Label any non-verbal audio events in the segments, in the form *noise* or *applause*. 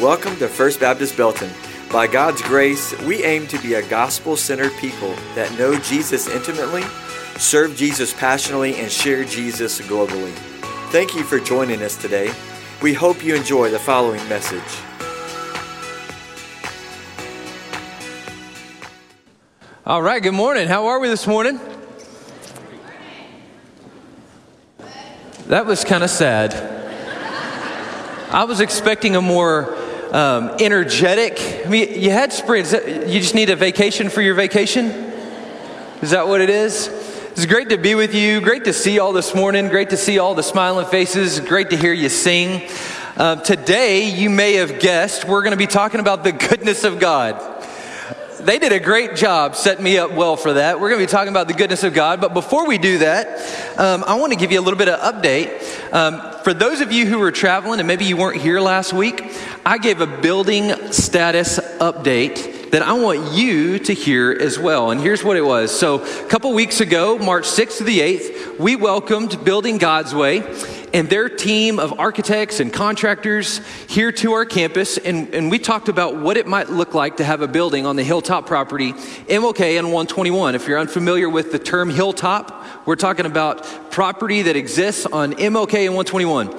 Welcome to First Baptist Belton. By God's grace, we aim to be a gospel centered people that know Jesus intimately, serve Jesus passionately, and share Jesus globally. Thank you for joining us today. We hope you enjoy the following message. All right, good morning. How are we this morning? That was kind of sad. I was expecting a more um, energetic. I mean, you had sprints. You just need a vacation for your vacation? Is that what it is? It's great to be with you. Great to see all this morning. Great to see all the smiling faces. Great to hear you sing. Uh, today, you may have guessed, we're going to be talking about the goodness of God they did a great job setting me up well for that. We're going to be talking about the goodness of God. But before we do that, um, I want to give you a little bit of update. Um, for those of you who were traveling and maybe you weren't here last week, I gave a building status update that I want you to hear as well. And here's what it was. So, a couple weeks ago, March 6th to the 8th, we welcomed Building God's Way and their team of architects and contractors here to our campus. And, and we talked about what it might look like to have a building on the hilltop property, MLK and 121. If you're unfamiliar with the term hilltop, we're talking about property that exists on MLK and 121.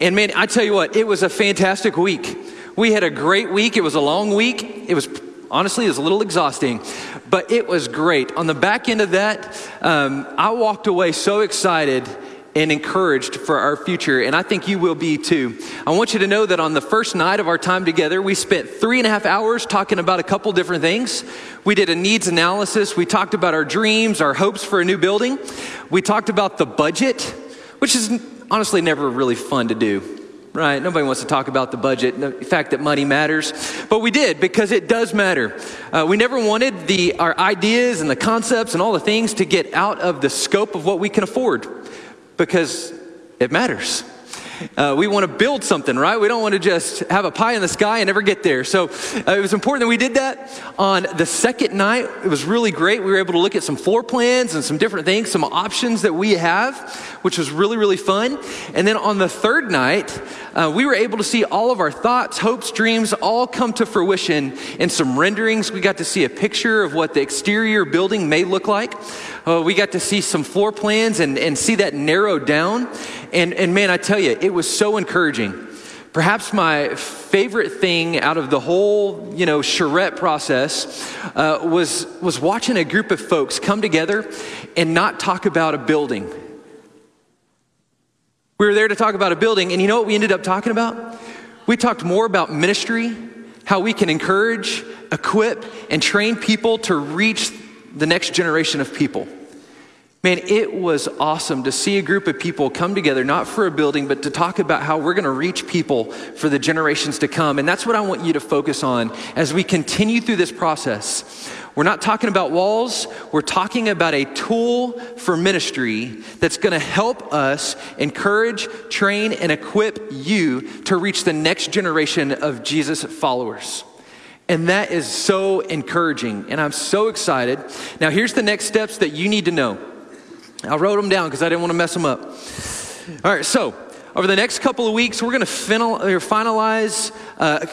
And man, I tell you what, it was a fantastic week. We had a great week. It was a long week. It was honestly, it was a little exhausting, but it was great. On the back end of that, um, I walked away so excited and encouraged for our future, and I think you will be too. I want you to know that on the first night of our time together, we spent three and a half hours talking about a couple different things. We did a needs analysis, we talked about our dreams, our hopes for a new building, we talked about the budget, which is honestly never really fun to do. Right, nobody wants to talk about the budget, the fact that money matters, but we did because it does matter. Uh, we never wanted the our ideas and the concepts and all the things to get out of the scope of what we can afford because it matters. Uh, we want to build something, right? We don't want to just have a pie in the sky and never get there. So uh, it was important that we did that. On the second night, it was really great. We were able to look at some floor plans and some different things, some options that we have, which was really, really fun. And then on the third night, uh, we were able to see all of our thoughts, hopes, dreams all come to fruition in some renderings. We got to see a picture of what the exterior building may look like. Uh, we got to see some floor plans and, and see that narrowed down. And, and man, I tell you, it was so encouraging. Perhaps my favorite thing out of the whole, you know, charrette process uh, was, was watching a group of folks come together and not talk about a building. We were there to talk about a building, and you know what we ended up talking about? We talked more about ministry, how we can encourage, equip, and train people to reach the next generation of people. Man, it was awesome to see a group of people come together, not for a building, but to talk about how we're going to reach people for the generations to come. And that's what I want you to focus on as we continue through this process. We're not talking about walls, we're talking about a tool for ministry that's going to help us encourage, train, and equip you to reach the next generation of Jesus followers. And that is so encouraging, and I'm so excited. Now, here's the next steps that you need to know. I wrote them down because I didn't want to mess them up. All right, so over the next couple of weeks, we're going to finalize uh,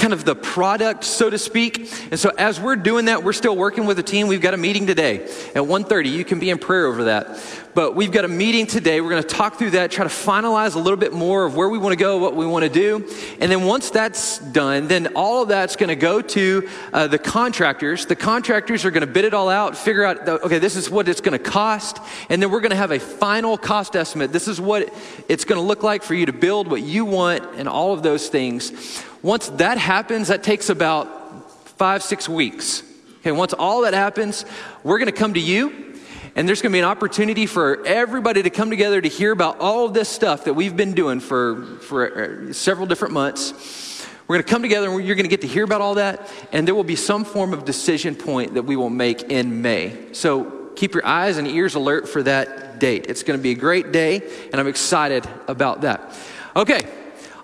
kind of the product, so to speak. And so as we're doing that, we're still working with a team. We've got a meeting today at 1.30. You can be in prayer over that. But we've got a meeting today. We're going to talk through that, try to finalize a little bit more of where we want to go, what we want to do. And then once that's done, then all of that's going to go to uh, the contractors. The contractors are going to bid it all out, figure out, okay, this is what it's going to cost. And then we're going to have a final cost estimate. This is what it's going to look like for you to build what you want and all of those things. Once that happens, that takes about five, six weeks. Okay, once all that happens, we're going to come to you, and there's going to be an opportunity for everybody to come together to hear about all of this stuff that we've been doing for, for uh, several different months. We're going to come together and you're going to get to hear about all that, and there will be some form of decision point that we will make in May. So keep your eyes and ears alert for that date. It's going to be a great day, and I'm excited about that. Okay,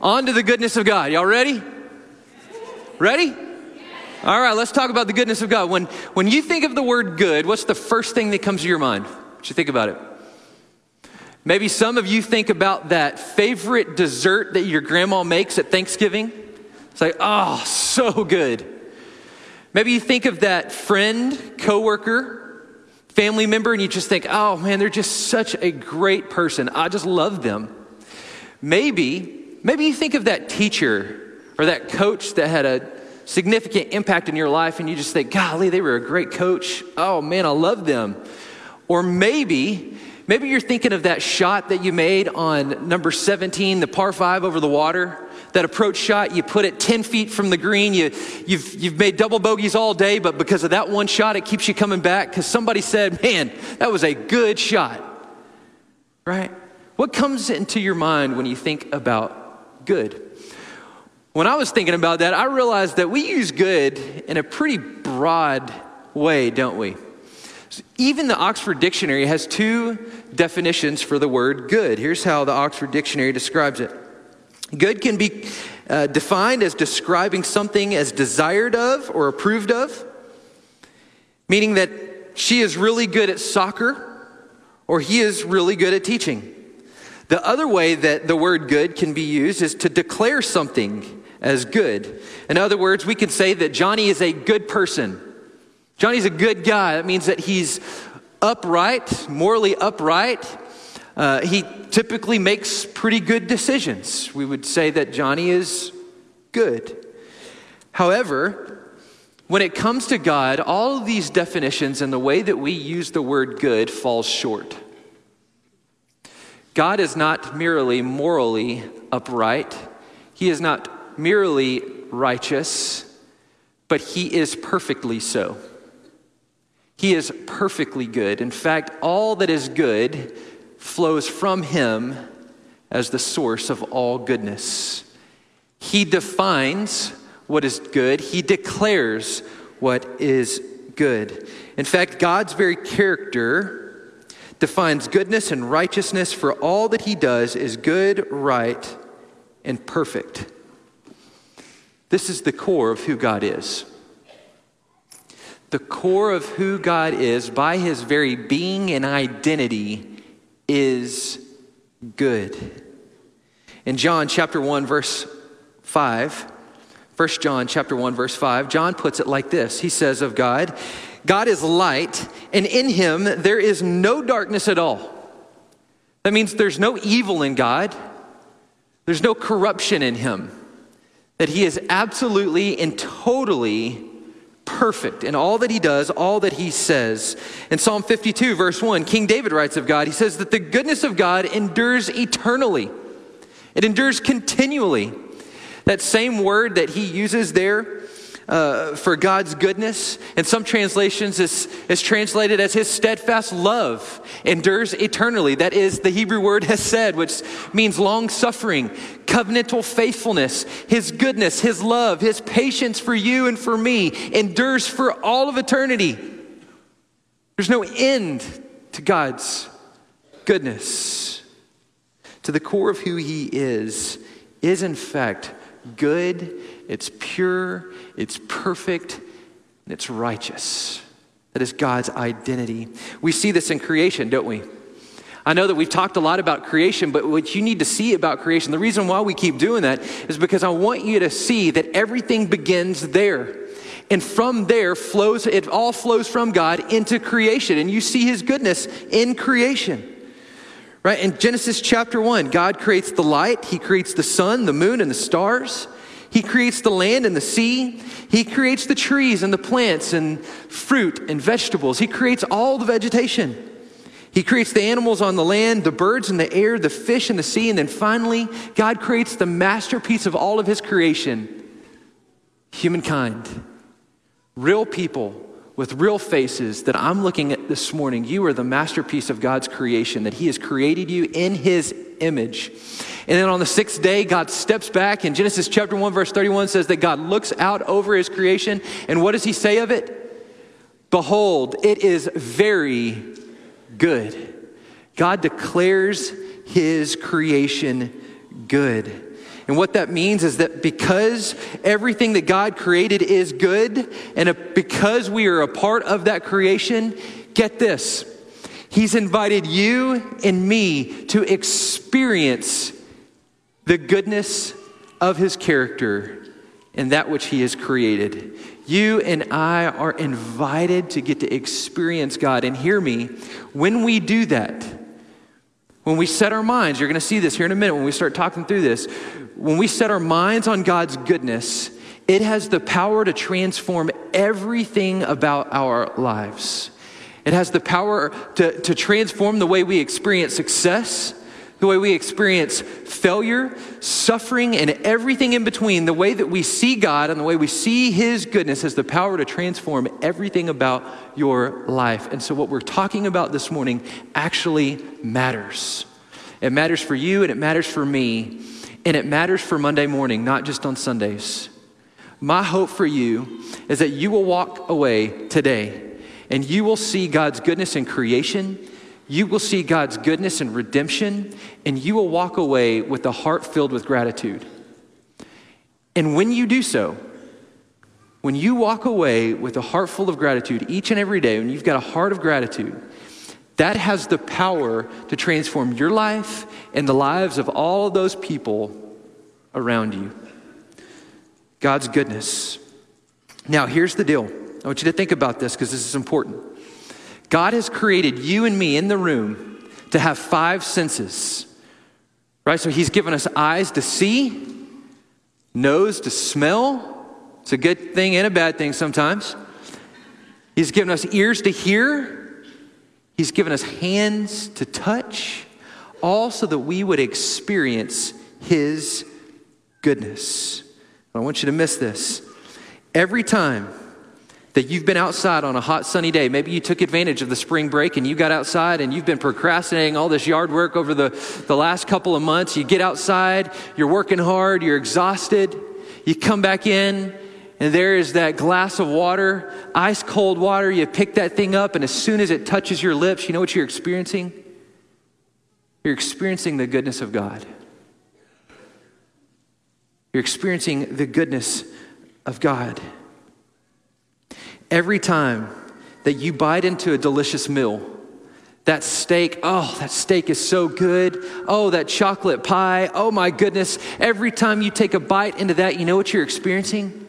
on to the goodness of God. Y'all ready? Ready? All right, let's talk about the goodness of God. When, when you think of the word good, what's the first thing that comes to your mind? What you think about it? Maybe some of you think about that favorite dessert that your grandma makes at Thanksgiving. It's like, oh, so good. Maybe you think of that friend, coworker, family member, and you just think, oh man, they're just such a great person. I just love them. Maybe, maybe you think of that teacher or that coach that had a significant impact in your life, and you just think, golly, they were a great coach. Oh man, I love them. Or maybe, maybe you're thinking of that shot that you made on number 17, the par five over the water that approach shot, you put it 10 feet from the green. You, you've, you've made double bogeys all day, but because of that one shot, it keeps you coming back because somebody said, man, that was a good shot. Right? What comes into your mind when you think about good? When I was thinking about that, I realized that we use good in a pretty broad way, don't we? Even the Oxford Dictionary has two definitions for the word good. Here's how the Oxford Dictionary describes it Good can be uh, defined as describing something as desired of or approved of, meaning that she is really good at soccer or he is really good at teaching. The other way that the word good can be used is to declare something as good. In other words, we can say that Johnny is a good person. Johnny's a good guy. That means that he's upright, morally upright. Uh, he typically makes pretty good decisions. We would say that Johnny is good. However, when it comes to God, all of these definitions and the way that we use the word good falls short. God is not merely morally upright, He is not merely righteous, but He is perfectly so. He is perfectly good. In fact, all that is good flows from him as the source of all goodness. He defines what is good, he declares what is good. In fact, God's very character defines goodness and righteousness for all that he does is good, right, and perfect. This is the core of who God is. The core of who God is, by his very being and identity, is good. In John chapter 1 verse 5, 1 John chapter 1 verse 5, John puts it like this. He says of God, God is light, and in him there is no darkness at all. That means there's no evil in God. There's no corruption in him. That he is absolutely and totally perfect in all that he does, all that he says. In Psalm 52, verse 1, King David writes of God, he says that the goodness of God endures eternally, it endures continually. That same word that he uses there uh, for God's goodness. In some translations, is, is translated as his steadfast love endures eternally. That is the Hebrew word hesed, which means long suffering, covenantal faithfulness. His goodness, his love, his patience for you and for me endures for all of eternity. There's no end to God's goodness. To the core of who he is, is in fact good, it's pure, it's perfect, and it's righteous. That is God's identity. We see this in creation, don't we? I know that we've talked a lot about creation, but what you need to see about creation, the reason why we keep doing that is because I want you to see that everything begins there. And from there flows, it all flows from God into creation. And you see his goodness in creation. Right? In Genesis chapter 1, God creates the light, he creates the sun, the moon, and the stars. He creates the land and the sea. He creates the trees and the plants and fruit and vegetables. He creates all the vegetation. He creates the animals on the land, the birds in the air, the fish in the sea, and then finally, God creates the masterpiece of all of His creation humankind. Real people with real faces that I'm looking at this morning. You are the masterpiece of God's creation, that He has created you in His image. And then on the sixth day, God steps back, and Genesis chapter 1, verse 31 says that God looks out over his creation, and what does he say of it? Behold, it is very good. God declares his creation good. And what that means is that because everything that God created is good, and because we are a part of that creation, get this. He's invited you and me to experience the goodness of his character and that which He has created. You and I are invited to get to experience God. And hear me, when we do that, when we set our minds, you're going to see this here in a minute when we start talking through this. When we set our minds on God's goodness, it has the power to transform everything about our lives. It has the power to, to transform the way we experience success, the way we experience failure, suffering, and everything in between. The way that we see God and the way we see His goodness has the power to transform everything about your life. And so, what we're talking about this morning actually matters. It matters for you and it matters for me, and it matters for Monday morning, not just on Sundays. My hope for you is that you will walk away today and you will see God's goodness in creation you will see God's goodness and redemption, and you will walk away with a heart filled with gratitude. And when you do so, when you walk away with a heart full of gratitude each and every day, when you've got a heart of gratitude, that has the power to transform your life and the lives of all those people around you. God's goodness. Now, here's the deal. I want you to think about this because this is important. God has created you and me in the room to have five senses, right? So He's given us eyes to see, nose to smell. It's a good thing and a bad thing sometimes. He's given us ears to hear, He's given us hands to touch, all so that we would experience His goodness. I want you to miss this. Every time that you've been outside on a hot sunny day. Maybe you took advantage of the spring break and you got outside and you've been procrastinating all this yard work over the, the last couple of months. You get outside, you're working hard, you're exhausted. You come back in and there is that glass of water, ice cold water. You pick that thing up, and as soon as it touches your lips, you know what you're experiencing? You're experiencing the goodness of God. You're experiencing the goodness of God. Every time that you bite into a delicious meal, that steak, oh, that steak is so good. Oh, that chocolate pie, oh my goodness. Every time you take a bite into that, you know what you're experiencing?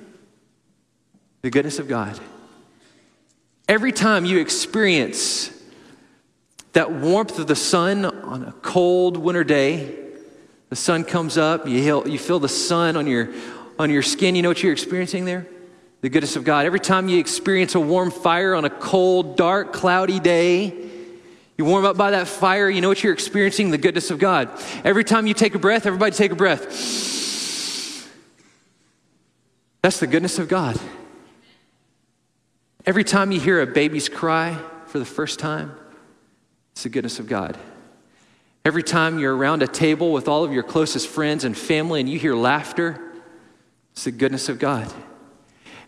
The goodness of God. Every time you experience that warmth of the sun on a cold winter day, the sun comes up, you feel the sun on your, on your skin, you know what you're experiencing there? The goodness of God. Every time you experience a warm fire on a cold, dark, cloudy day, you warm up by that fire, you know what you're experiencing? The goodness of God. Every time you take a breath, everybody take a breath. That's the goodness of God. Every time you hear a baby's cry for the first time, it's the goodness of God. Every time you're around a table with all of your closest friends and family and you hear laughter, it's the goodness of God.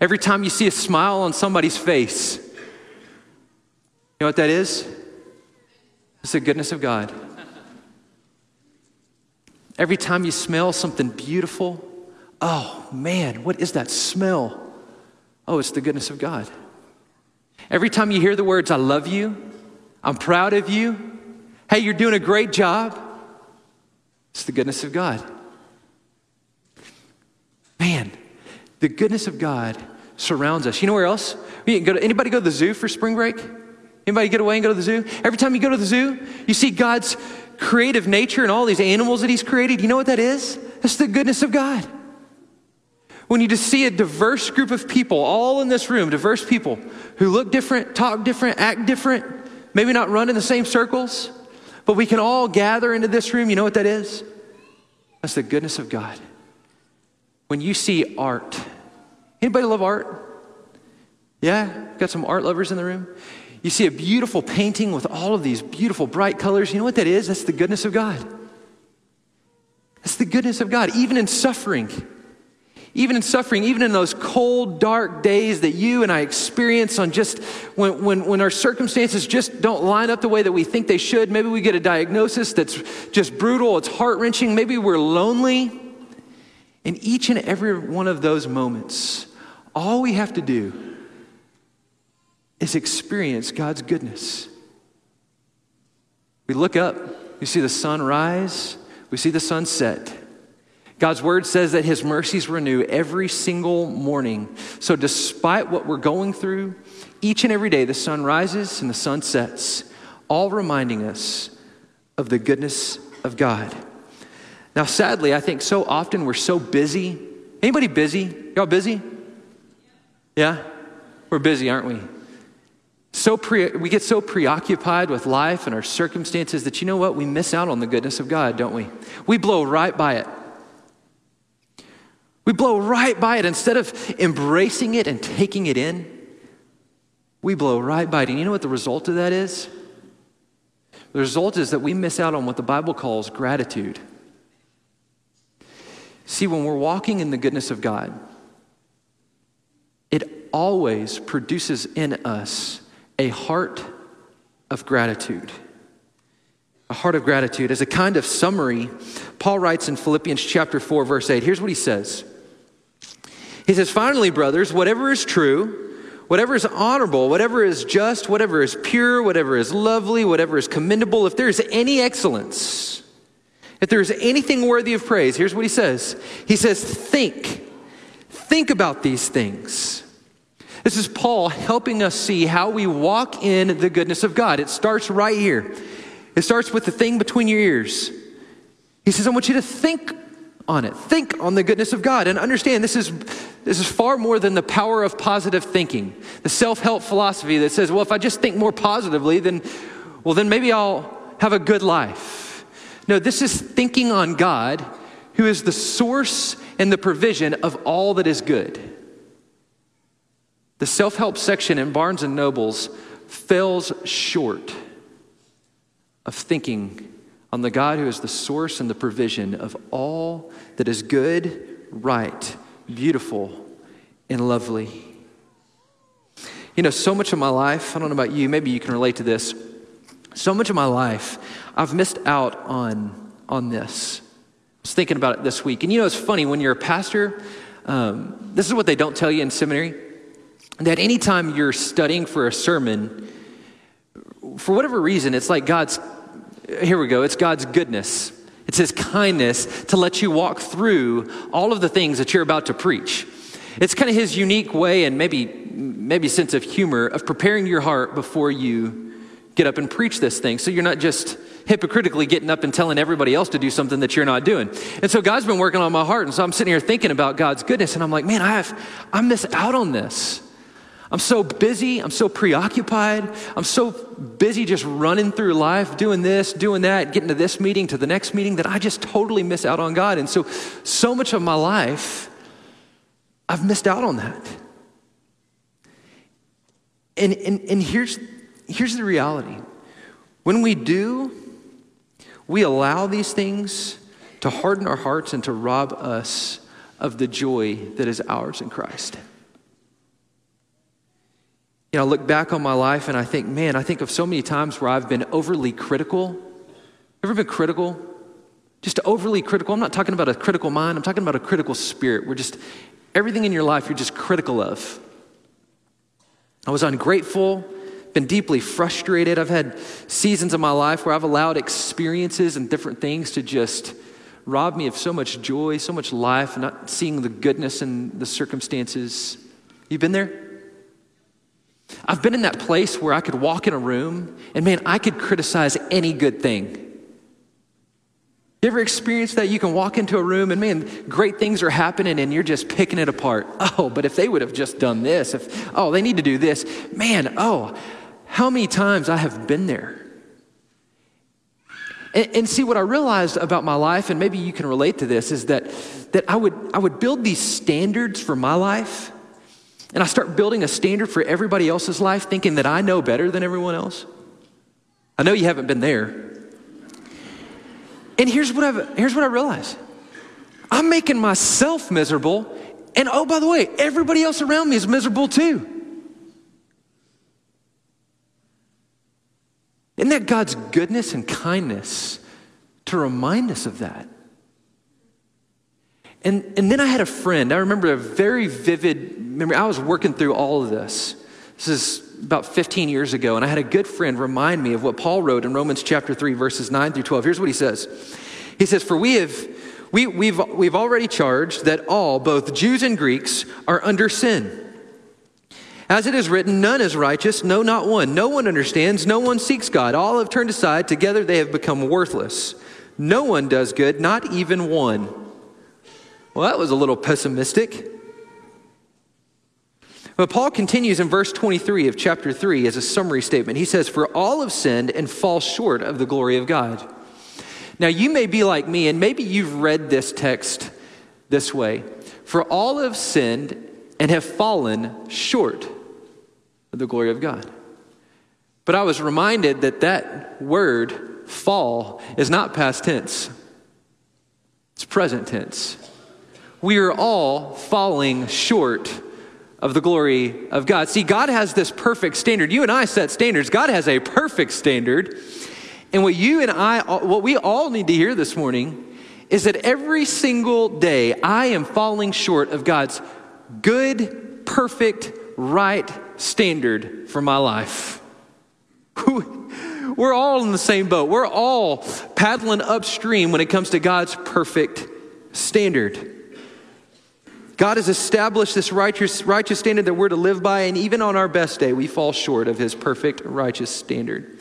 Every time you see a smile on somebody's face, you know what that is? It's the goodness of God. Every time you smell something beautiful, oh man, what is that smell? Oh, it's the goodness of God. Every time you hear the words, I love you, I'm proud of you, hey, you're doing a great job, it's the goodness of God. Man, the goodness of God surrounds us. You know where else? Go to, anybody go to the zoo for spring break? Anybody get away and go to the zoo? Every time you go to the zoo, you see God's creative nature and all these animals that He's created. You know what that is? That's the goodness of God. When you just see a diverse group of people, all in this room, diverse people who look different, talk different, act different, maybe not run in the same circles, but we can all gather into this room. You know what that is? That's the goodness of God. When you see art, anybody love art? Yeah? Got some art lovers in the room? You see a beautiful painting with all of these beautiful bright colors. You know what that is? That's the goodness of God. That's the goodness of God, even in suffering. Even in suffering, even in those cold, dark days that you and I experience on just when, when, when our circumstances just don't line up the way that we think they should. Maybe we get a diagnosis that's just brutal, it's heart wrenching. Maybe we're lonely. In each and every one of those moments, all we have to do is experience God's goodness. We look up, we see the sun rise, we see the sun set. God's word says that his mercies renew every single morning. So, despite what we're going through, each and every day the sun rises and the sun sets, all reminding us of the goodness of God. Now, sadly, I think so often we're so busy. Anybody busy? Y'all busy? Yeah? We're busy, aren't we? So pre- we get so preoccupied with life and our circumstances that you know what? We miss out on the goodness of God, don't we? We blow right by it. We blow right by it. Instead of embracing it and taking it in, we blow right by it. And you know what the result of that is? The result is that we miss out on what the Bible calls gratitude. See, when we're walking in the goodness of God, it always produces in us a heart of gratitude. A heart of gratitude. As a kind of summary, Paul writes in Philippians chapter 4, verse 8. Here's what he says He says, Finally, brothers, whatever is true, whatever is honorable, whatever is just, whatever is pure, whatever is lovely, whatever is commendable, if there is any excellence, if there's anything worthy of praise, here's what he says He says, Think, think about these things. This is Paul helping us see how we walk in the goodness of God. It starts right here. It starts with the thing between your ears. He says, I want you to think on it. Think on the goodness of God and understand this is, this is far more than the power of positive thinking. The self help philosophy that says, well, if I just think more positively, then, well, then maybe I'll have a good life. No, this is thinking on God, who is the source and the provision of all that is good. The self help section in Barnes and Nobles falls short of thinking on the God who is the source and the provision of all that is good, right, beautiful, and lovely. You know, so much of my life, I don't know about you, maybe you can relate to this. So much of my life, I've missed out on, on this. I was thinking about it this week. And you know, it's funny when you're a pastor, um, this is what they don't tell you in seminary that anytime you're studying for a sermon, for whatever reason, it's like God's, here we go, it's God's goodness. It's His kindness to let you walk through all of the things that you're about to preach. It's kind of His unique way and maybe, maybe sense of humor of preparing your heart before you get up and preach this thing. So you're not just hypocritically getting up and telling everybody else to do something that you're not doing. And so God's been working on my heart. And so I'm sitting here thinking about God's goodness. And I'm like, man, I have, I miss out on this. I'm so busy. I'm so preoccupied. I'm so busy just running through life, doing this, doing that, getting to this meeting, to the next meeting, that I just totally miss out on God. And so, so much of my life, I've missed out on that. And, and, and here's, here's the reality when we do, we allow these things to harden our hearts and to rob us of the joy that is ours in Christ. You know, I look back on my life and I think, man, I think of so many times where I've been overly critical. Ever been critical? Just overly critical. I'm not talking about a critical mind, I'm talking about a critical spirit where just everything in your life you're just critical of. I was ungrateful been deeply frustrated. I've had seasons of my life where I've allowed experiences and different things to just rob me of so much joy, so much life, not seeing the goodness in the circumstances. You've been there? I've been in that place where I could walk in a room and man, I could criticize any good thing. You ever experienced that? You can walk into a room and man, great things are happening and you're just picking it apart. *laughs* Oh, but if they would have just done this, if, oh, they need to do this. Man, oh, how many times I have been there. And, and, see, what I realized about my life, and maybe you can relate to this, is that, that I, would, I would build these standards for my life, and I start building a standard for everybody else's life, thinking that I know better than everyone else. I know you haven't been there. And here's what, I've, here's what I realize I'm making myself miserable, and oh, by the way, everybody else around me is miserable too. Isn't that God's goodness and kindness to remind us of that? And, and then I had a friend, I remember a very vivid memory. I was working through all of this. This is about 15 years ago, and I had a good friend remind me of what Paul wrote in Romans chapter 3, verses 9 through 12. Here's what he says He says, For we have We, we've, we've already charged that all, both Jews and Greeks, are under sin. As it is written, none is righteous, no, not one. No one understands, no one seeks God. All have turned aside, together they have become worthless. No one does good, not even one. Well, that was a little pessimistic. But Paul continues in verse 23 of chapter 3 as a summary statement. He says, For all have sinned and fall short of the glory of God. Now, you may be like me, and maybe you've read this text this way For all have sinned and have fallen short the glory of God. But I was reminded that that word, fall, is not past tense, it's present tense. We are all falling short of the glory of God. See, God has this perfect standard. You and I set standards. God has a perfect standard. And what you and I, what we all need to hear this morning is that every single day I am falling short of God's good, perfect, right standard for my life. *laughs* We're all in the same boat. We're all paddling upstream when it comes to God's perfect standard. God has established this righteous, righteous standard that we're to live by, and even on our best day, we fall short of his perfect righteous standard.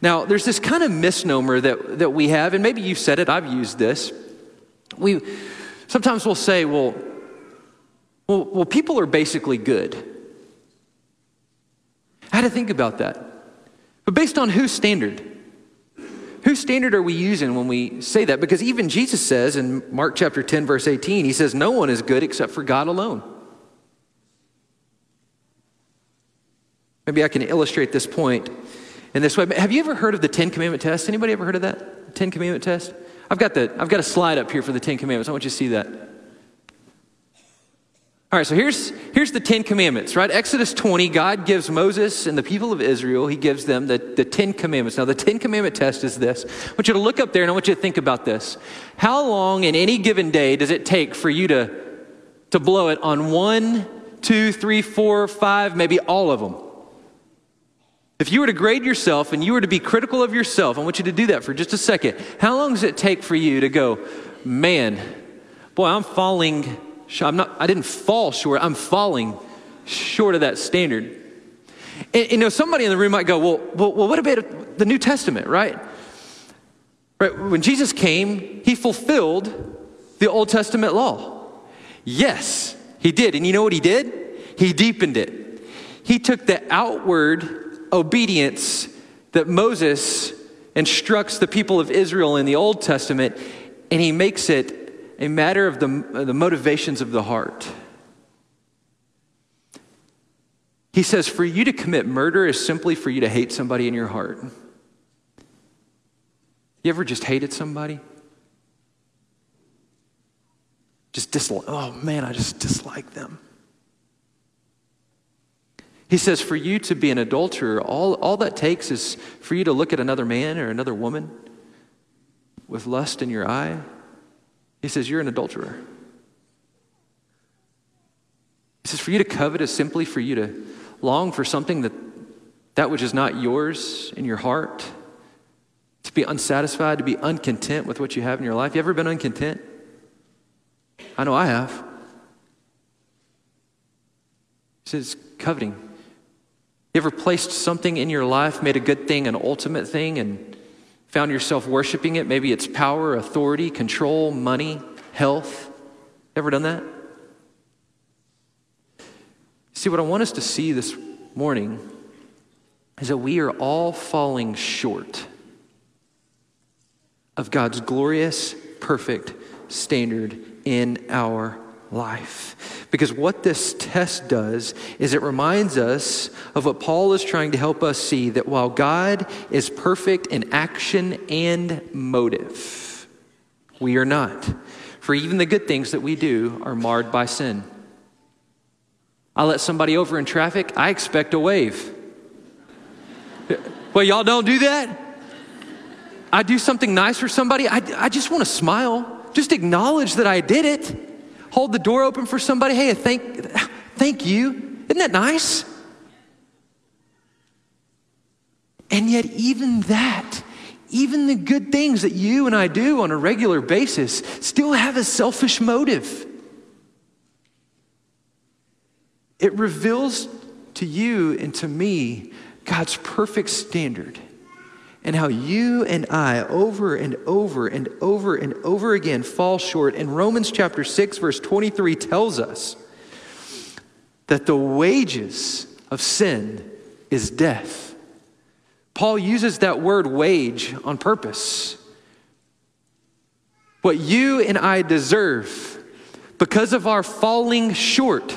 Now, there's this kind of misnomer that, that we have, and maybe you've said it, I've used this. We sometimes we'll say, well, well, well people are basically good. I had to think about that. But based on whose standard? Whose standard are we using when we say that? Because even Jesus says in Mark chapter 10, verse 18, he says, No one is good except for God alone. Maybe I can illustrate this point in this way. Have you ever heard of the Ten Commandment test? Anybody ever heard of that? Ten Commandment test? I've got, the, I've got a slide up here for the Ten Commandments. I want you to see that. All right, so here's, here's the Ten Commandments, right? Exodus 20, God gives Moses and the people of Israel, he gives them the, the Ten Commandments. Now, the Ten Commandment test is this. I want you to look up there and I want you to think about this. How long in any given day does it take for you to, to blow it on one, two, three, four, five, maybe all of them? If you were to grade yourself and you were to be critical of yourself, I want you to do that for just a second. How long does it take for you to go, man, boy, I'm falling I'm not, I didn't fall short, I'm falling short of that standard. And, you know, somebody in the room might go, well, well, what about the New Testament, right? Right, when Jesus came, he fulfilled the Old Testament law. Yes, he did. And you know what he did? He deepened it. He took the outward obedience that Moses instructs the people of Israel in the Old Testament, and he makes it a matter of the, the motivations of the heart. He says, for you to commit murder is simply for you to hate somebody in your heart. You ever just hated somebody? Just dislike, oh man, I just dislike them. He says, for you to be an adulterer, all, all that takes is for you to look at another man or another woman with lust in your eye he says, You're an adulterer. He says, For you to covet is simply for you to long for something that that which is not yours in your heart, to be unsatisfied, to be uncontent with what you have in your life. You ever been uncontent? I know I have. He says, coveting. You ever placed something in your life, made a good thing an ultimate thing, and found yourself worshiping it, maybe it's power, authority, control, money, health. Ever done that? See, what I want us to see this morning is that we are all falling short of God's glorious, perfect standard in our life. Because what this test does is it reminds us of what Paul is trying to help us see that while God is perfect in action and motive, we are not. For even the good things that we do are marred by sin. I let somebody over in traffic, I expect a wave. Well, y'all don't do that? I do something nice for somebody, I, I just want to smile. Just acknowledge that I did it hold the door open for somebody. Hey, thank, thank you. Isn't that nice? And yet, even that, even the good things that you and I do on a regular basis still have a selfish motive. It reveals to you and to me God's perfect standard and how you and I over and over and over and over again fall short. And Romans chapter 6, verse 23 tells us that the wages of sin is death. Paul uses that word wage on purpose. What you and I deserve because of our falling short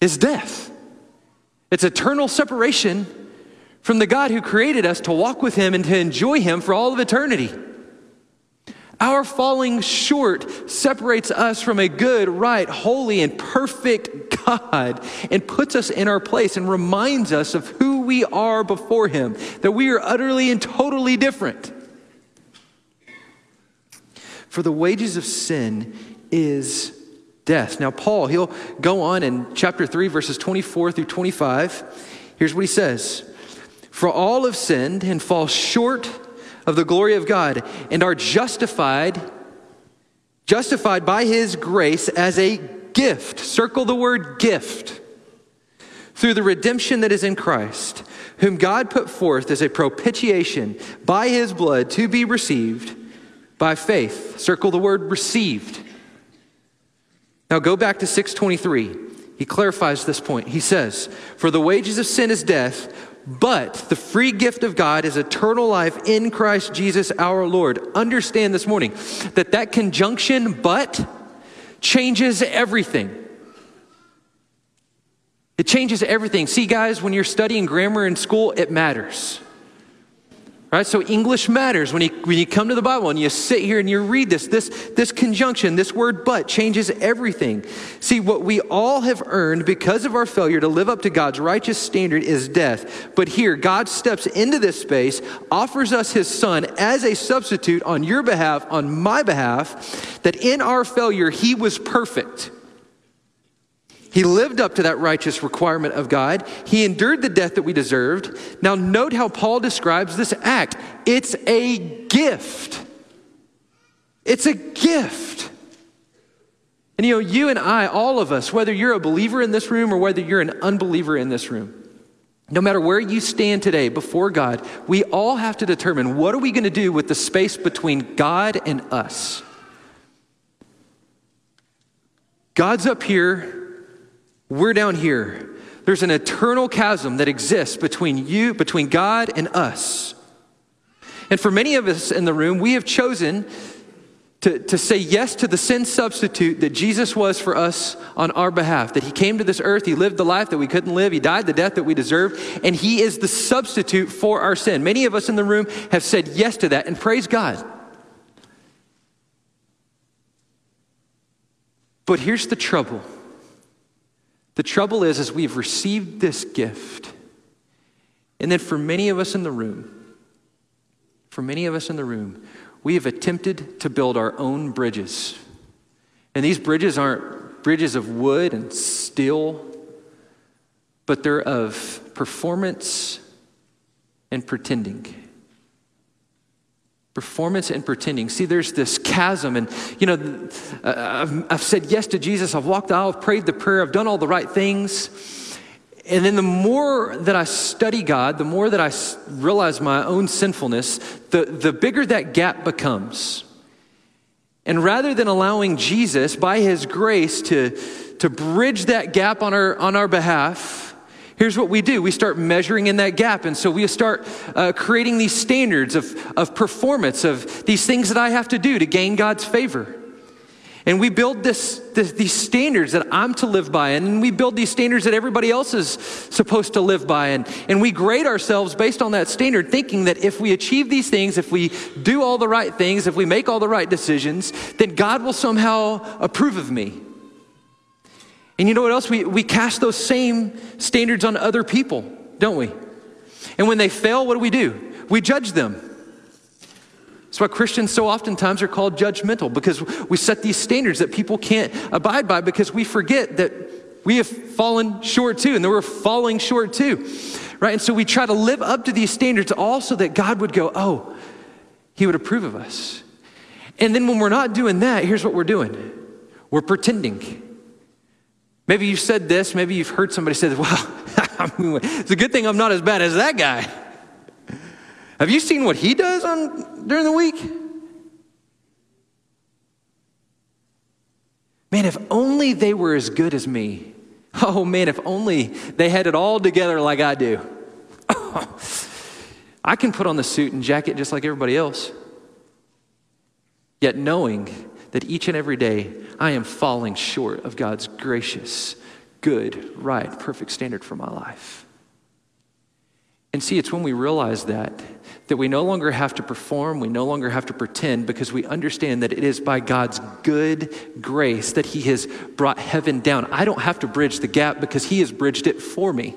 is death. It's eternal separation from the God who created us to walk with Him and to enjoy Him for all of eternity. Our falling short separates us from a good, right, holy, and perfect God and puts us in our place and reminds us of who we are before Him, that we are utterly and totally different. For the wages of sin is death. Now, Paul, he'll go on in chapter 3, verses 24 through 25. Here's what he says For all have sinned and fall short of the glory of God and are justified, justified by his grace as a gift. Circle the word gift. Through the redemption that is in Christ, whom God put forth as a propitiation by his blood to be received by faith. Circle the word received. Now go back to 623. He clarifies this point. He says, For the wages of sin is death, but the free gift of God is eternal life in Christ Jesus our Lord. Understand this morning that that conjunction, but, changes everything. It changes everything. See, guys, when you're studying grammar in school, it matters. Right? So English matters when you, when you come to the Bible and you sit here and you read this. This, this conjunction, this word but, changes everything. See, what we all have earned because of our failure to live up to God's righteous standard is death. But here, God steps into this space, offers us his son as a substitute on your behalf, on my behalf, that in our failure, he was perfect. He lived up to that righteous requirement of God. He endured the death that we deserved. Now, note how Paul describes this act it's a gift. It's a gift. And you know, you and I, all of us, whether you're a believer in this room or whether you're an unbeliever in this room, no matter where you stand today before God, we all have to determine what are we going to do with the space between God and us. God's up here we're down here. There's an eternal chasm that exists between you, between God and us. And for many of us in the room, we have chosen to, to say yes to the sin substitute that Jesus was for us on our behalf. That he came to this earth, he lived the life that we couldn't live, he died the death that we deserved, and he is the substitute for our sin. Many of us in the room have said yes to that, and praise God. But here's the trouble the trouble is, is we've received this gift. And then for many of us in the room, for many of us in the room, we have attempted to build our own bridges. And these bridges aren't bridges of wood and steel, but they're of performance and pretending performance and pretending. See, there's this chasm, and you know, uh, I've, said yes to Jesus, I've walked the aisle, I've prayed the prayer, I've done all the right things. And then the more that I study God, the more that I realize my own sinfulness, the, the bigger that gap becomes. And rather than allowing Jesus, by his grace, to, to bridge that gap on our, on our behalf, Here's what we do we start measuring in that gap. And so we start uh, creating these standards of, of performance, of these things that I have to do to gain God's favor. And we build this, this, these standards that I'm to live by, and we build these standards that everybody else is supposed to live by. And, and we grade ourselves based on that standard, thinking that if we achieve these things, if we do all the right things, if we make all the right decisions, then God will somehow approve of me. And you know what else? We, we cast those same standards on other people, don't we? And when they fail, what do we do? We judge them. That's why Christians so oftentimes are called judgmental because we set these standards that people can't abide by because we forget that we have fallen short too and that we're falling short too right? And so we try to live up to these standards also that God would go, oh, he would approve of us. And then when we're not doing that, here's what we're doing we're pretending. Maybe you've said this, maybe you've heard somebody say, *laughs* well, it's a good thing I'm not as bad as that guy. Have you seen what he does on during the week? Man, if only they were as good as me. Oh man, if only they had it all together like I do. *laughs* I can put on the suit and jacket just like everybody else. Yet knowing that each and every day I am falling short of God's gracious, good, right, perfect standard for my life. And see, it's when we realize that that we no longer have to perform, we no longer have to pretend because we understand that it is by God's good grace that He has brought heaven down. I don't have to bridge the gap because He has bridged it for me.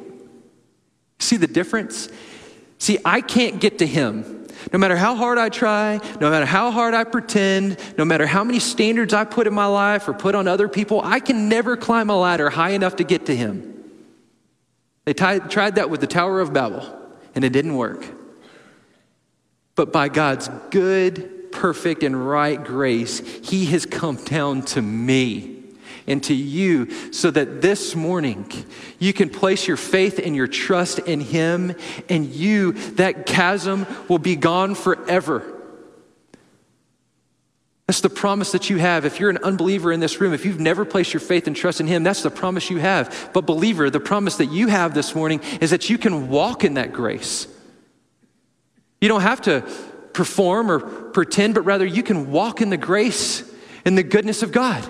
See the difference? See, I can't get to Him. No matter how hard I try, no matter how hard I pretend, no matter how many standards I put in my life or put on other people, I can never climb a ladder high enough to get to Him. They t- tried that with the Tower of Babel, and it didn't work. But by God's good, perfect, and right grace, He has come down to me and to you so that this morning you can place your faith and your trust in Him, and you, that chasm, will be gone forever. That's the promise that you have. If you're an unbeliever in this room, if you've never placed your faith and trust in Him, that's the promise you have. But, believer, the promise that you have this morning is that you can walk in that grace. You don't have to perform or pretend, but rather you can walk in the grace and the goodness of God.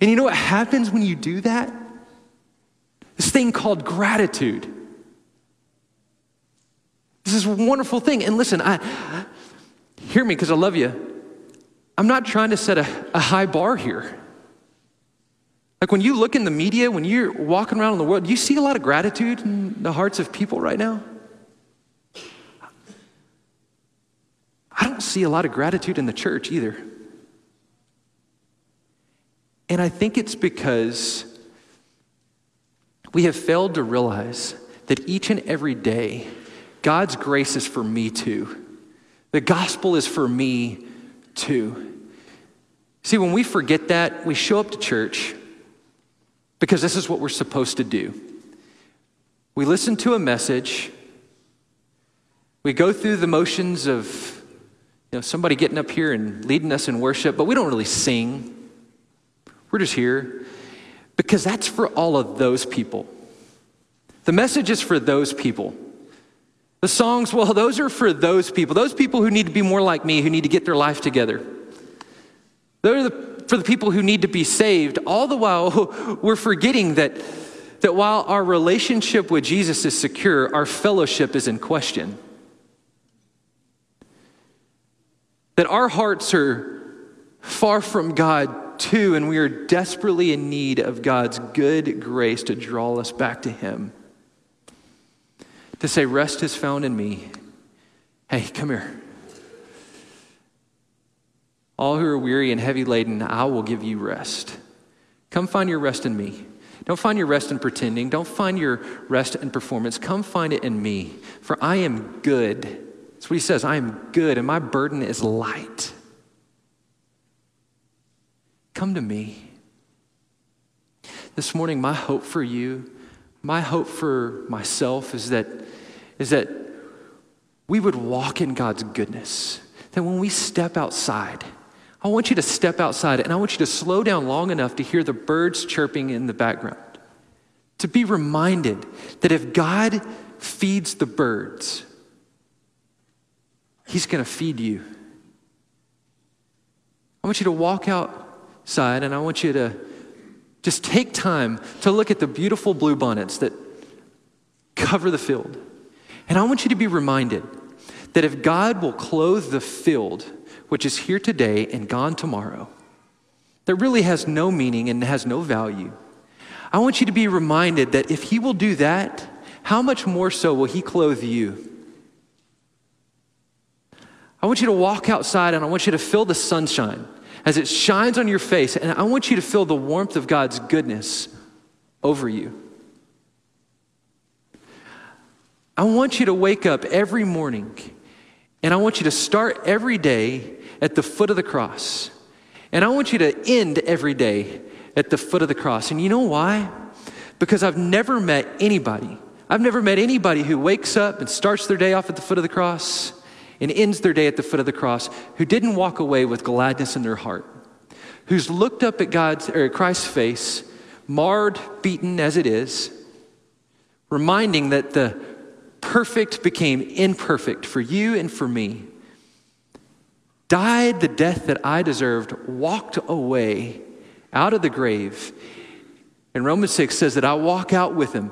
And you know what happens when you do that? This thing called gratitude. This is a wonderful thing. And listen, I hear me because I love you. I'm not trying to set a, a high bar here. Like when you look in the media, when you're walking around in the world, do you see a lot of gratitude in the hearts of people right now? I don't see a lot of gratitude in the church either. And I think it's because we have failed to realize that each and every day, God's grace is for me too. The gospel is for me too. See, when we forget that, we show up to church because this is what we're supposed to do. We listen to a message, we go through the motions of you know, somebody getting up here and leading us in worship, but we don't really sing. We're just here because that's for all of those people. The message is for those people. The songs, well, those are for those people, those people who need to be more like me, who need to get their life together. Those are the, for the people who need to be saved, all the while *laughs* we're forgetting that, that while our relationship with Jesus is secure, our fellowship is in question. that our hearts are far from God too, and we are desperately in need of God's good grace to draw us back to Him. To say, Rest is found in me. Hey, come here. All who are weary and heavy laden, I will give you rest. Come find your rest in me. Don't find your rest in pretending. Don't find your rest in performance. Come find it in me, for I am good that's what he says I am good and my burden is light. Come to me. This morning, my hope for you, my hope for myself is that, is that we would walk in God's goodness. That when we step outside, I want you to step outside and I want you to slow down long enough to hear the birds chirping in the background. To be reminded that if God feeds the birds, He's going to feed you. I want you to walk outside and I want you to just take time to look at the beautiful bluebonnets that cover the field. And I want you to be reminded that if God will clothe the field, which is here today and gone tomorrow, that really has no meaning and has no value. I want you to be reminded that if He will do that, how much more so will He clothe you? I want you to walk outside and I want you to feel the sunshine as it shines on your face, and I want you to feel the warmth of God's goodness over you. I want you to wake up every morning and I want you to start every day at the foot of the cross. And I want you to end every day at the foot of the cross. And you know why? Because I've never met anybody, I've never met anybody who wakes up and starts their day off at the foot of the cross and ends their day at the foot of the cross who didn't walk away with gladness in their heart, who's looked up at God's or Christ's face, marred, beaten as it is, reminding that the perfect became imperfect for you and for me, died the death that I deserved, walked away out of the grave. And Romans 6 says that I walk out with him.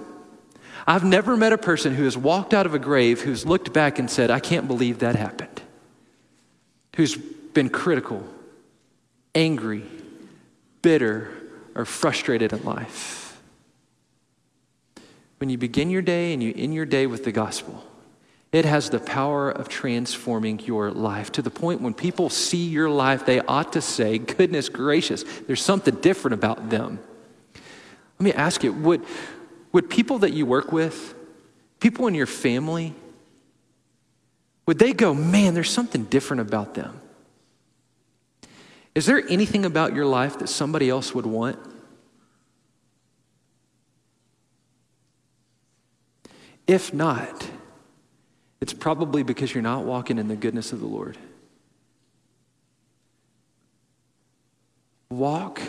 I've never met a person who has walked out of a grave who's looked back and said, I can't believe that happened. Who's been critical, angry, bitter, or frustrated in life. When you begin your day and you end your day with the gospel, it has the power of transforming your life to the point when people see your life, they ought to say, Goodness gracious, there's something different about them. Let me ask you would, would people that you work with, people in your family, would they go, Man, there's something different about them? Is there anything about your life that somebody else would want? If not, it's probably because you're not walking in the goodness of the Lord. Walk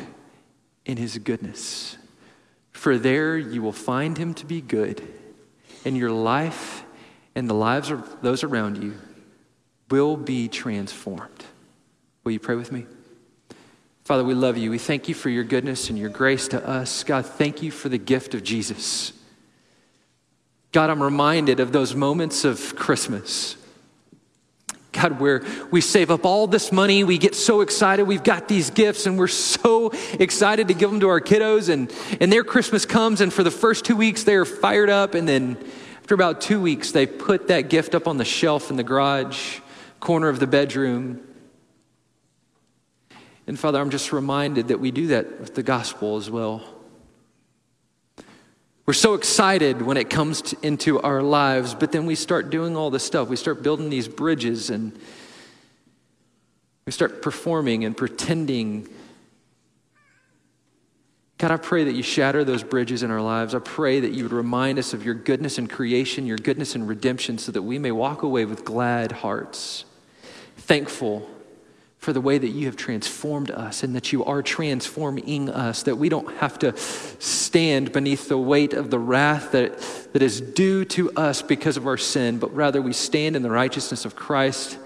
in his goodness, for there you will find him to be good, and your life and the lives of those around you will be transformed. Will you pray with me? Father, we love you. We thank you for your goodness and your grace to us. God, thank you for the gift of Jesus. God, I'm reminded of those moments of Christmas. God, where we save up all this money, we get so excited, we've got these gifts, and we're so excited to give them to our kiddos, and, and their Christmas comes, and for the first two weeks, they are fired up, and then after about two weeks, they put that gift up on the shelf in the garage, corner of the bedroom. And Father, I'm just reminded that we do that with the gospel as well. We're so excited when it comes to, into our lives, but then we start doing all this stuff. We start building these bridges and we start performing and pretending. God, I pray that you shatter those bridges in our lives. I pray that you would remind us of your goodness in creation, your goodness in redemption, so that we may walk away with glad hearts, thankful for the way that you have transformed us and that you are transforming us, that we don't have to stand beneath the weight of the wrath that, that is due to us because of our sin, but rather we stand in the righteousness of Christ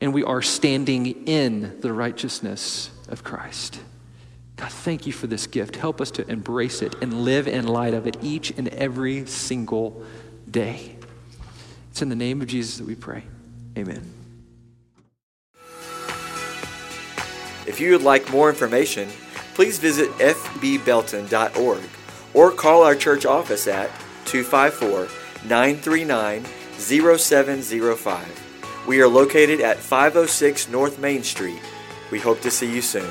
and we are standing in the righteousness of Christ. God, thank you for this gift. Help us to embrace it and live in light of it each and every single day. It's in the name of Jesus that we pray. Amen. If you would like more information, please visit fbbelton.org or call our church office at 254 939 0705. We are located at 506 North Main Street. We hope to see you soon.